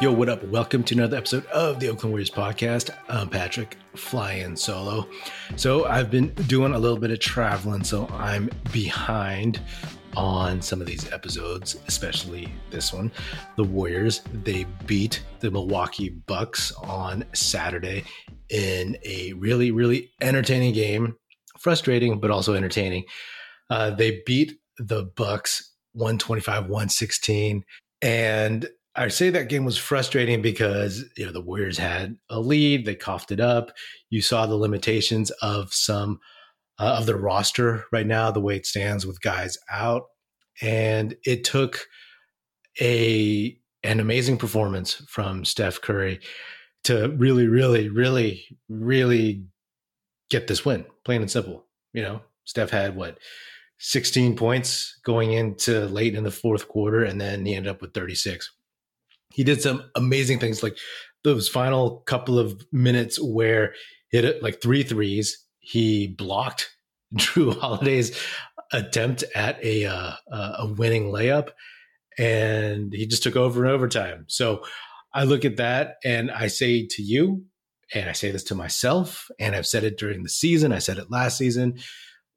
Yo, what up? Welcome to another episode of the Oakland Warriors podcast. I'm Patrick, flying solo. So, I've been doing a little bit of traveling, so I'm behind on some of these episodes, especially this one. The Warriors, they beat the Milwaukee Bucks on Saturday in a really, really entertaining game. Frustrating, but also entertaining. Uh, they beat the Bucks 125 116. And I say that game was frustrating because you know the Warriors had a lead, they coughed it up. You saw the limitations of some uh, of the roster right now, the way it stands with guys out, and it took a an amazing performance from Steph Curry to really, really, really, really get this win. Plain and simple. You know, Steph had what 16 points going into late in the fourth quarter, and then he ended up with 36 he did some amazing things like those final couple of minutes where hit it like three threes. He blocked Jrue Holiday's attempt at a uh, a winning layup, and he just took over in overtime. So I look at that and I say to you, and I say this to myself, and I've said it during the season. I said it last season.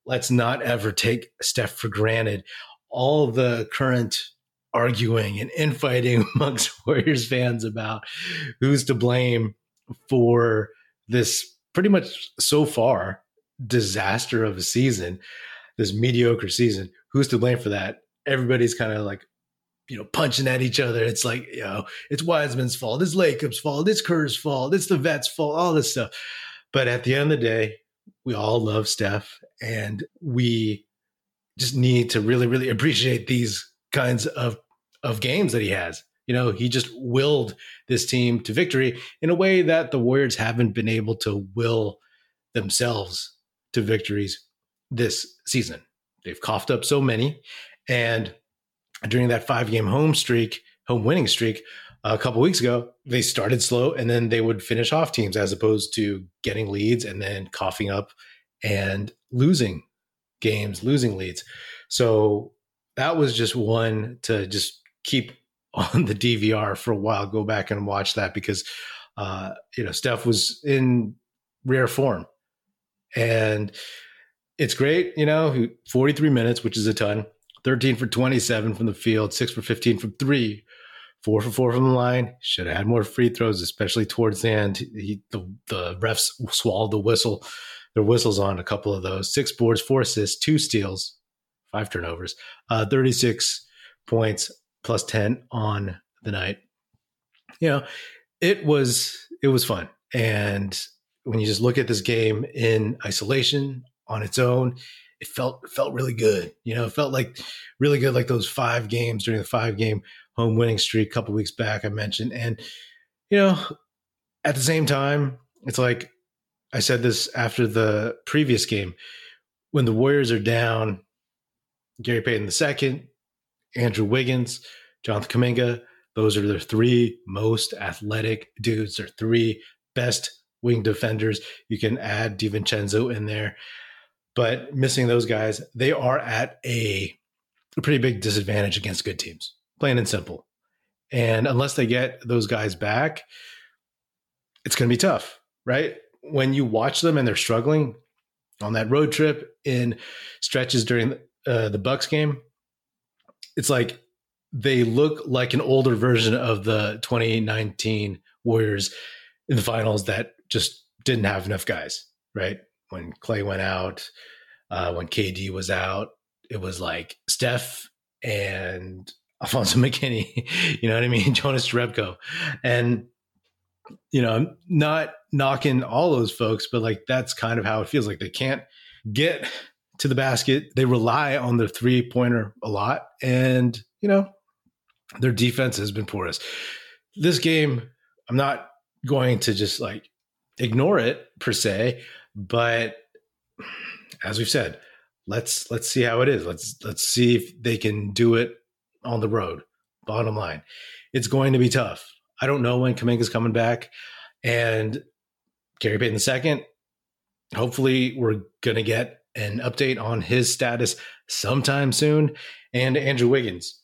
Let's not ever take Steph for granted. All the current arguing and infighting amongst Warriors fans about who's to blame for this pretty much so far disaster of a season, this mediocre season. Who's to blame for that? Everybody's kind of like, you know, punching at each other. It's like, you know, it's Wiseman's fault, it's Lacob's fault, it's Kerr's fault, it's the vet's fault, all this stuff. But at the end of the day, we all love Steph and we just need to really, really appreciate these kinds of of games that he has. You know, he just willed this team to victory in a way that the Warriors haven't been able to will themselves to victories this season. They've coughed up so many. And during that five game home streak, home winning streak, a couple weeks ago, they started slow and then they would finish off teams as opposed to getting leads and then coughing up and losing games, losing leads. So that was just one to just keep on the DVR for a while, go back and watch that because uh, you know Steph was in rare form, and it's great. You know, 43 minutes, which is a ton. 13 for 27 from the field, six for 15 from three, four for four from the line. Should have had more free throws, especially towards the end. He, the, the refs swallowed the whistle, their whistles on a couple of those. Six boards, four assists, two steals, five turnovers, uh, 36 points, plus 10 on the night. You know, it was it was fun. And when you just look at this game in isolation on its own, it felt felt really good. You know, it felt like really good like those five games during the five game home winning streak a couple weeks back I mentioned. And you know, at the same time, it's like I said this after the previous game when the Warriors are down Gary Payton II, Andrew Wiggins, Jonathan Kuminga. Those are the three most athletic dudes. They're three best wing defenders. You can add DiVincenzo in there, but missing those guys, they are at a, a pretty big disadvantage against good teams, plain and simple. And unless they get those guys back, it's going to be tough, right? When you watch them and they're struggling on that road trip in stretches during uh, the Bucks game, it's like they look like an older version of the 2019 Warriors in the finals that just didn't have enough guys, right? When Klay went out, uh, when KD was out, it was like Steph and Alfonzo McKinnie, you know what I mean? Jonas Jerebko. And, you know, not knocking all those folks, but like that's kind of how it feels like they can't get to the basket. They rely on their three pointer a lot. And, you know, their defense has been porous. This game, I'm not going to just like ignore it per se, but as we've said, let's let's see how it is. Let's let's see if they can do it on the road. Bottom line, it's going to be tough. I don't know when Kuminga's coming back, and Gary Payton second. Hopefully, we're to get an update on his status sometime soon. And Andrew Wiggins,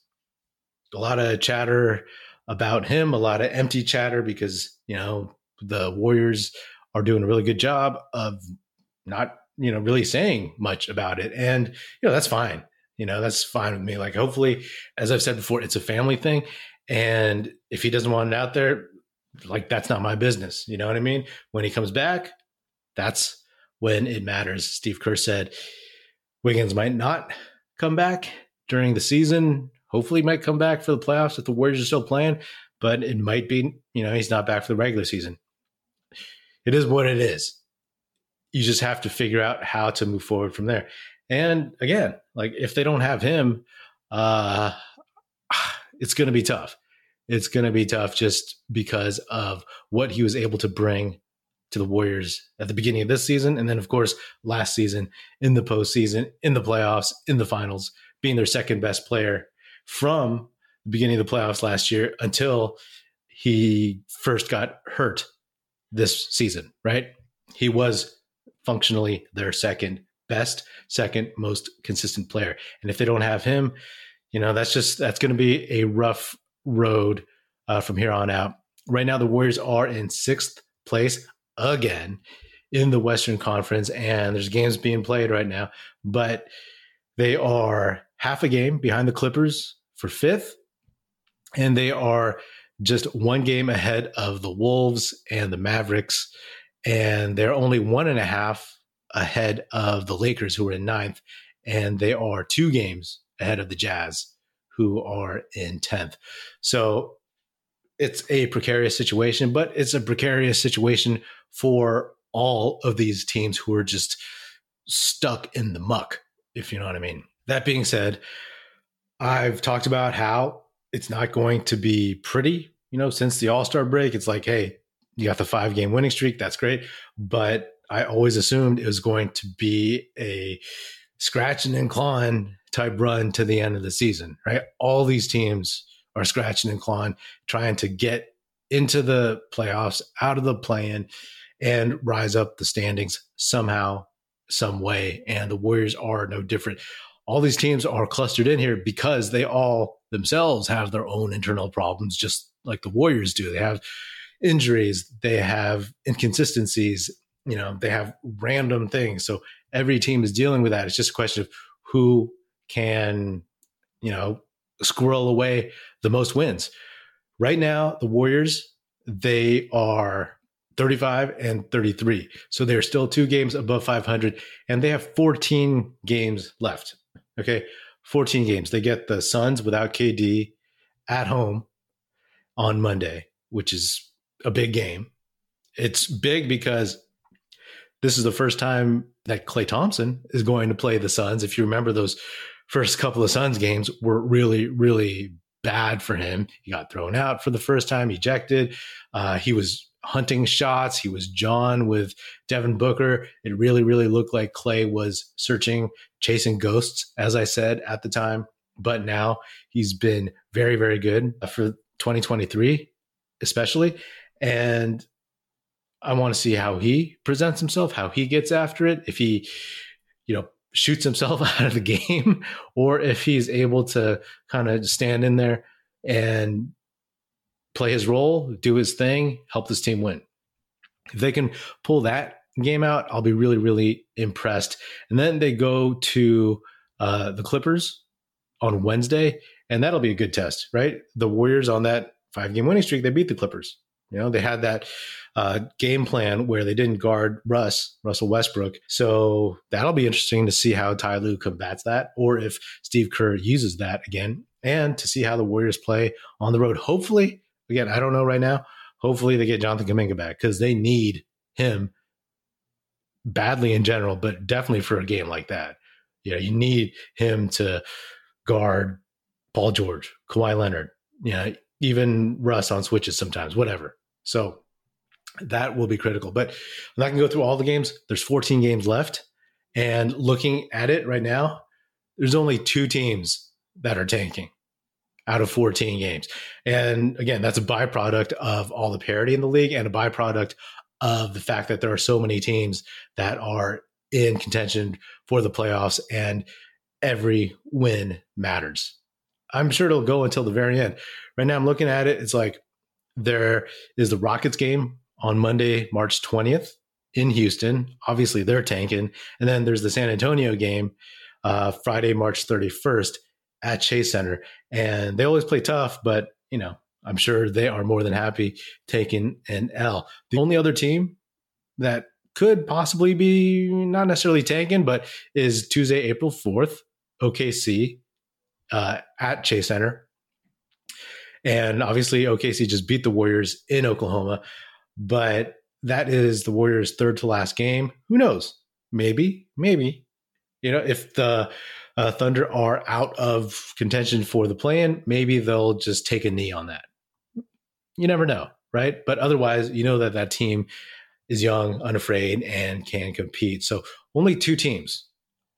a lot of chatter about him, a lot of empty chatter because, you know, the Warriors are doing a really good job of not, you know, really saying much about it. And, you know, that's fine. You know, that's fine with me. Like, hopefully, as I've said before, it's a family thing. And if he doesn't want it out there, like, that's not my business. You know what I mean? When he comes back, that's when it matters. Steve Kerr said Wiggins might not come back during the season. Hopefully, might come back for the playoffs if the Warriors are still playing, but it might be, you know, he's not back for the regular season. It is what it is. You just have to figure out how to move forward from there. And again, like if they don't have him, uh, it's going to be tough. It's going to be tough just because of what he was able to bring to the Warriors at the beginning of this season. And then, of course, last season in the postseason, in the playoffs, in the finals, being their second best player from the beginning of the playoffs last year until he first got hurt this season, right? He was functionally their second best, second most consistent player. And if they don't have him, you know, that's just, that's going to be a rough road uh, from here on out. Right now, the Warriors are in sixth place again in the Western Conference, and there's games being played right now, but they are half a game behind the Clippers for fifth, and they are just one game ahead of the Wolves and the Mavericks, and they're only one and a half ahead of the Lakers, who are in ninth, and they are two games ahead of the Jazz, who are in tenth. So it's a precarious situation, but it's a precarious situation for all of these teams who are just stuck in the muck, if you know what I mean. That being said, I've talked about how it's not going to be pretty. You know, since the All Star break, it's like, hey, you got the five game winning streak. That's great. But I always assumed it was going to be a scratching and clawing type run to the end of the season, right? All these teams are scratching and clawing, trying to get into the playoffs, out of the play in, and rise up the standings somehow, some way. And the Warriors are no different. All these teams are clustered in here because they all themselves have their own internal problems, just like the Warriors do. They have injuries, they have inconsistencies, you know, they have random things. So every team is dealing with that. It's just a question of who can, you know, squirrel away the most wins. Right now, the Warriors, they are 35 and 33. So they're still two games above 500 and they have 14 games left. Okay. 14 games. They get the Suns without KD at home on Monday, which is a big game. It's big because this is the first time that Klay Thompson is going to play the Suns. If you remember those first couple of Suns games were really, really bad for him. He got thrown out for the first time, ejected. Uh, he was hunting shots. He was John with Devin Booker. It really, really looked like Klay was searching, chasing ghosts, as I said at the time. But now he's been very, very good for 2023, especially. And I want to see how he presents himself, how he gets after it. If he, you know, shoots himself out of the game, or if he's able to kind of stand in there and play his role, do his thing, help this team win. If they can pull that game out, I'll be really, really impressed. And then they go to uh, the Clippers on Wednesday, and that'll be a good test, right? The Warriors on that five game winning streak, they beat the Clippers. You know, they had that uh, game plan where they didn't guard Russ, Russell Westbrook. So that'll be interesting to see how Ty Lue combats that, or if Steve Kerr uses that again, and to see how the Warriors play on the road. Hopefully, Again, I don't know right now. Hopefully they get Jonathan Kuminga back because they need him badly in general, but definitely for a game like that. Yeah, you need him to guard Paul George, Kawhi Leonard, you know, even Russ on switches sometimes, whatever. So that will be critical. But I'm not going to go through all the games. There's 14 games left. And looking at it right now, there's only two teams that are tanking out of 14 games. And again, that's a byproduct of all the parity in the league and a byproduct of the fact that there are so many teams that are in contention for the playoffs and every win matters. I'm sure it'll go until the very end. Right now, I'm looking at it. It's like there is the Rockets game on Monday, March 20th in Houston. Obviously, they're tanking. And then there's the San Antonio game uh, Friday, March 31st at Chase Center. And they always play tough, but, you know, I'm sure they are more than happy taking an L. The only other team that could possibly be not necessarily tanking, but is Tuesday, April 4th, OKC uh, at Chase Center. And obviously, OKC just beat the Warriors in Oklahoma, but that is the Warriors' third to last game. Who knows? Maybe, maybe. You know, if the uh, Thunder are out of contention for the play-in, maybe they'll just take a knee on that. You never know, right? But otherwise, you know that that team is young, unafraid, and can compete. So only two teams,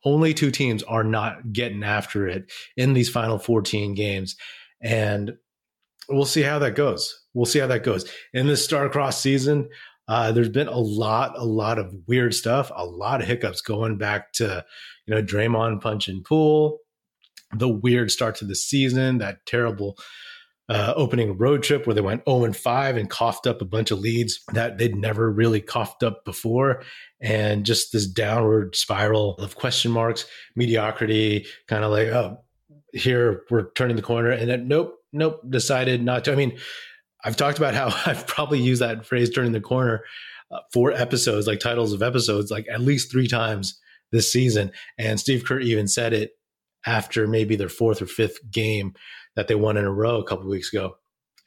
only two teams are not getting after it in these final 14 games. And we'll see how that goes. We'll see how that goes. In this Starcross season, uh, there's been a lot, a lot of weird stuff, a lot of hiccups going back to, you know, Draymond punching Poole, the weird start to the season, that terrible uh, opening road trip where they went 0 and 5 and coughed up a bunch of leads that they'd never really coughed up before. And just this downward spiral of question marks, mediocrity, kind of like, oh, here we're turning the corner. And then, nope, nope, decided not to. I mean, I've talked about how I've probably used that phrase turning the corner uh, for episodes, like titles of episodes, like at least three times this season. And Steve Kerr even said it after maybe their fourth or fifth game that they won in a row a couple weeks ago.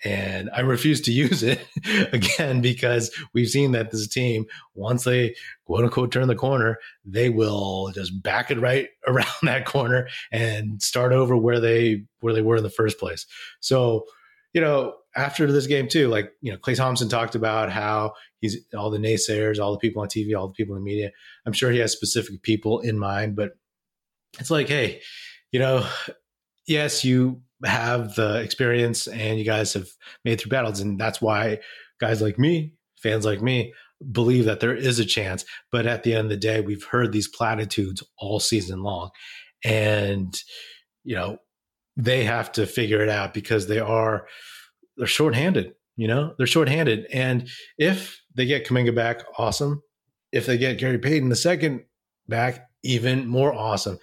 And I refuse to use it again because we've seen that this team, once they quote unquote turn the corner, they will just back it right around that corner and start over where they where they were in the first place. So, you know, after this game too, like you know, Klay Thompson talked about how he's all the naysayers, all the people on TV, all the people in the media. I'm sure he has specific people in mind, but it's like, hey, you know, yes, you have the experience and you guys have made through battles, and that's why guys like me, fans like me, believe that there is a chance. But at the end of the day, we've heard these platitudes all season long, and you know, they have to figure it out because they are they're shorthanded. You know, they're shorthanded. And if they get Kuminga back, awesome. If they get Gary Payton the second back, even more awesome.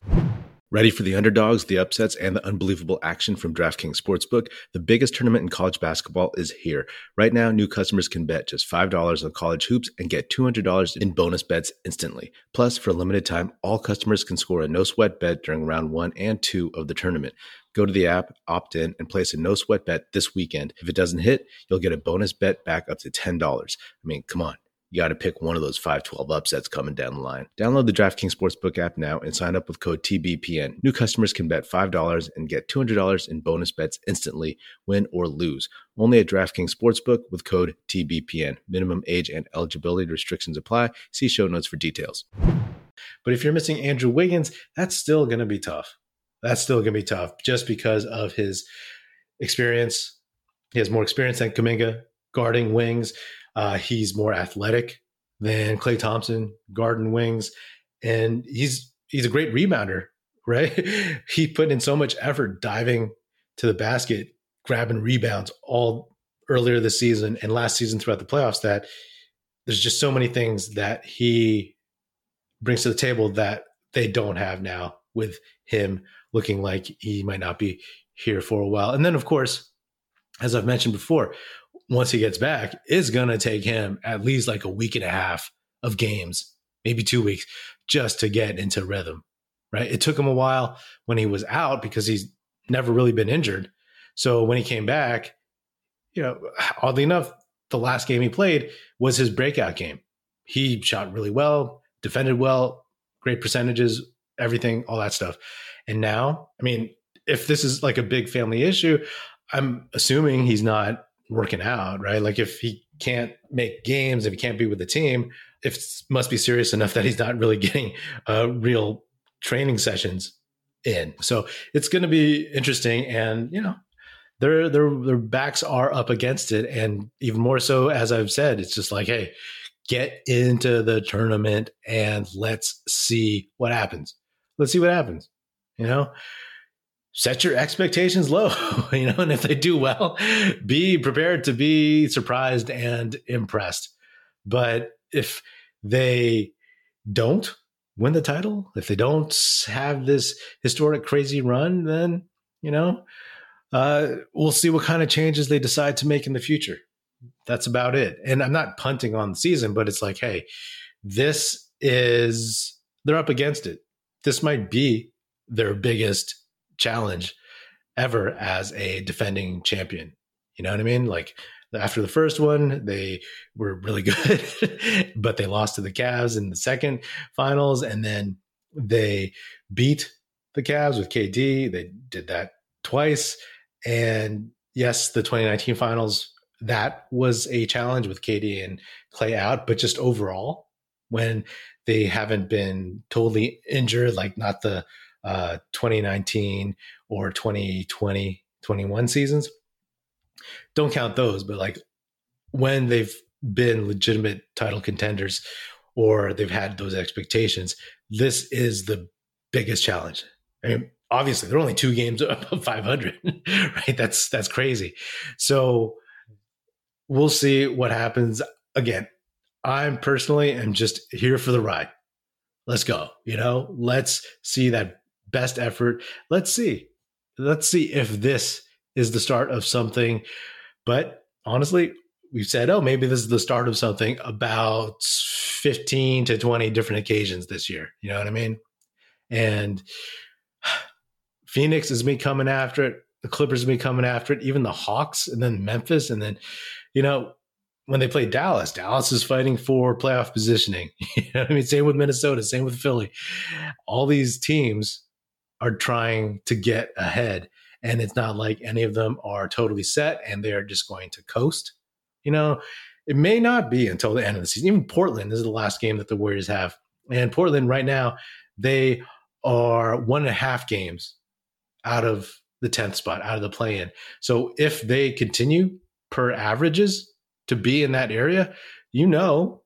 Ready for the underdogs, the upsets, and the unbelievable action from DraftKings Sportsbook? The biggest tournament in college basketball is here. Right now, new customers can bet just $5 on college hoops and get $200 in bonus bets instantly. Plus, for a limited time, all customers can score a no sweat bet during round one and two of the tournament. Go to the app, opt in, and place a no sweat bet this weekend. If it doesn't hit, you'll get a bonus bet back up to $10. I mean, come on. You got to pick one of those 512 upsets coming down the line. Download the DraftKings Sportsbook app now and sign up with code TBPN. New customers can bet $5 and get $200 in bonus bets instantly, win or lose. Only at DraftKings Sportsbook with code TBPN. Minimum age and eligibility restrictions apply. See show notes for details. But if you're missing Andrew Wiggins, that's still going to be tough that's still going to be tough just because of his experience. He has more experience than Kuminga guarding wings. Uh, he's more athletic than Klay Thompson garden wings, and he's he's a great rebounder. Right? he put in so much effort diving to the basket, grabbing rebounds all earlier this season and last season throughout the playoffs that there's just so many things that he brings to the table that they don't have now with him looking like he might not be here for a while. And then, of course, as I've mentioned before, once he gets back, is going to take him at least like a week and a half of games, maybe two weeks, just to get into rhythm. Right? It took him a while when he was out because he's never really been injured. So when he came back, you know, oddly enough, the last game he played was his breakout game. He shot really well, defended well, great percentages, everything, all that stuff. And now, I mean, if this is like a big family issue, I'm assuming he's not working out, right? Like if he can't make games, if he can't be with the team, it must be serious enough that he's not really getting uh, real training sessions in. So it's going to be interesting, and you know, their their their backs are up against it, and even more so, as I've said, it's just like, hey, get into the tournament and let's see what happens. Let's see what happens. You know, set your expectations low, you know, and if they do well, be prepared to be surprised and impressed. But if they don't win the title, if they don't have this historic crazy run, then, you know, uh, we'll see what kind of changes they decide to make in the future. That's about it. And I'm not punting on the season, but it's like, hey, this is, they're up against it. This might be their biggest challenge ever as a defending champion. You know what I mean? Like after the first one, they were really good, but they lost to the Cavs in the second finals. And then they beat the Cavs with KD. They did that twice. And yes, the 2019 finals, that was a challenge with KD and Klay out, but just overall, when they haven't been totally injured, like not the uh, 2019 or 2020, 21 seasons, don't count those, but like when they've been legitimate title contenders or they've had those expectations, this is the biggest challenge. I mean, obviously they're only two games above 500 right? That's that's crazy. So we'll see what happens. Again i'm personally am just here for the ride. Let's go you know? Let's see that best effort let's see let's see if this is the start of something but honestly we've said oh maybe this is the start of something about 15 to 20 different occasions this year you know what i mean and Phoenix is me coming after it. The Clippers been coming after it. Even the Hawks, and then Memphis, and then you know when they play Dallas, Dallas is fighting for playoff positioning. you know I mean? Same with Minnesota, same with Philly. All these teams are trying to get ahead, and it's not like any of them are totally set and they're just going to coast. You know, it may not be until the end of the season. Even Portland is the last game that the Warriors have, and Portland right now they are one and a half games out of the 10th spot, out of the play in. So if they continue per averages to be in that area, you know,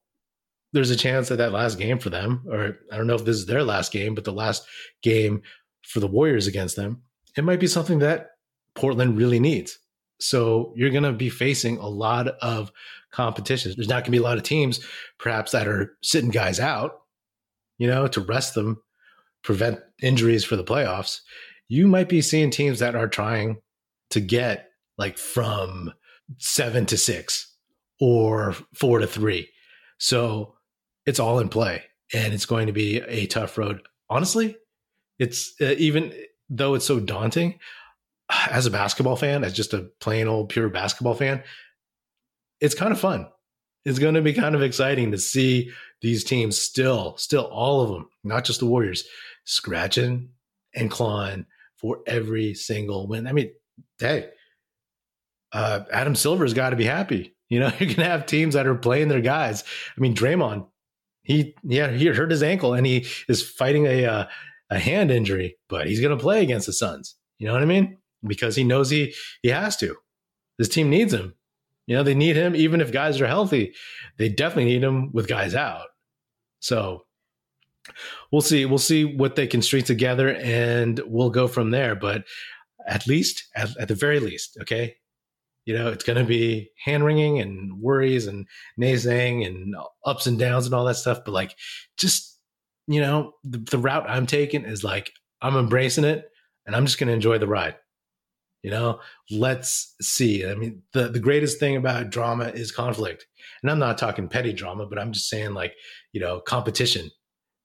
there's a chance that that last game for them, or I don't know if this is their last game, but the last game for the Warriors against them, it might be something that Portland really needs. So you're going to be facing a lot of competition. There's not going to be a lot of teams, perhaps, that are sitting guys out, you know, to rest them, prevent injuries for the playoffs you might be seeing teams that are trying to get like from seven to six or four to three. So it's all in play and it's going to be a tough road. Honestly, it's uh, even though it's so daunting as a basketball fan, as just a plain old pure basketball fan, it's kind of fun. It's going to be kind of exciting to see these teams still, still all of them, not just the Warriors, scratching and clawing for every single win. I mean, hey, uh, Adam Silver's got to be happy. You know, you're gonna have teams that are playing their guys. I mean, Draymond, he yeah he hurt his ankle and he is fighting a uh, a hand injury, but he's gonna play against the Suns. You know what I mean? Because he knows he he has to. This team needs him. You know, they need him even if guys are healthy. They definitely need him with guys out. So we'll see. We'll see what they can string together, and we'll go from there. But at least, at, at the very least, okay, you know, it's going to be hand wringing and worries and naysaying and ups and downs and all that stuff. But like, just you know, the, the route I'm taking is like I'm embracing it, and I'm just going to enjoy the ride. You know, let's see. I mean, the, the greatest thing about drama is conflict. And I'm not talking petty drama, but I'm just saying like, you know, competition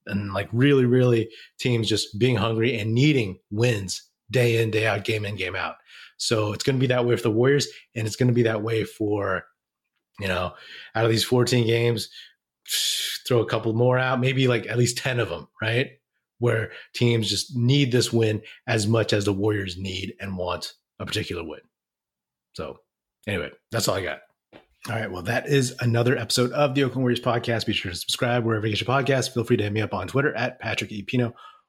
and like really, really teams just being hungry and needing wins day in, day out, game in, game out. So it's going to be that way for the Warriors, and it's going to be that way for, you know, out of these 14 games, throw a couple more out, maybe like at least 10 of them, right? Where teams just need this win as much as the Warriors need and want a particular win. So, anyway, that's all I got. All right. Well, that is another episode of the Oakland Warriors podcast. Be sure to subscribe wherever you get your podcast. Feel free to hit me up on Twitter at Patrick E.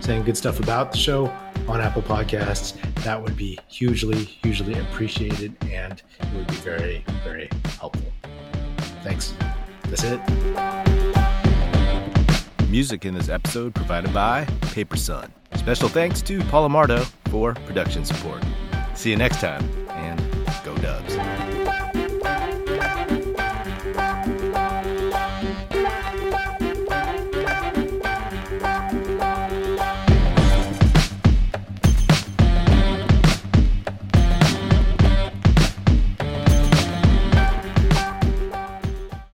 saying good stuff about the show on Apple Podcasts, that would be hugely, hugely appreciated and it would be very, very helpful. Thanks. That's it. Music in this episode provided by Paper Sun. Special thanks to Paul Amardo for production support. See you next time.